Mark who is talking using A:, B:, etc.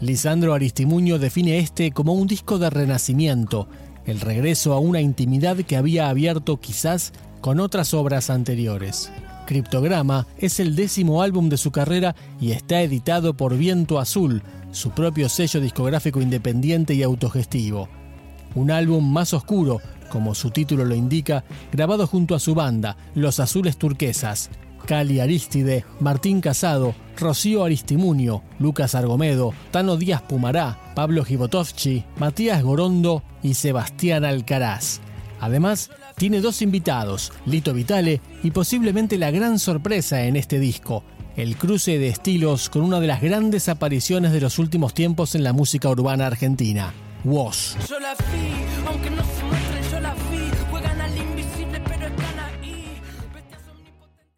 A: Lisandro Aristimuño define este como un disco de renacimiento, el regreso a una intimidad que había abierto quizás con otras obras anteriores. Criptograma es el décimo álbum de su carrera y está editado por Viento Azul, su propio sello discográfico independiente y autogestivo. Un álbum más oscuro, como su título lo indica, grabado junto a su banda, Los Azules Turquesas, Cali Aristide, Martín Casado, Rocío Aristimunio, Lucas Argomedo, Tano Díaz Pumará, Pablo Gibotovchi, Matías Gorondo y Sebastián Alcaraz. Además, tiene dos invitados, Lito Vitale y posiblemente la gran sorpresa en este disco, el cruce de estilos con una de las grandes apariciones de los últimos tiempos en la música urbana argentina, Woz.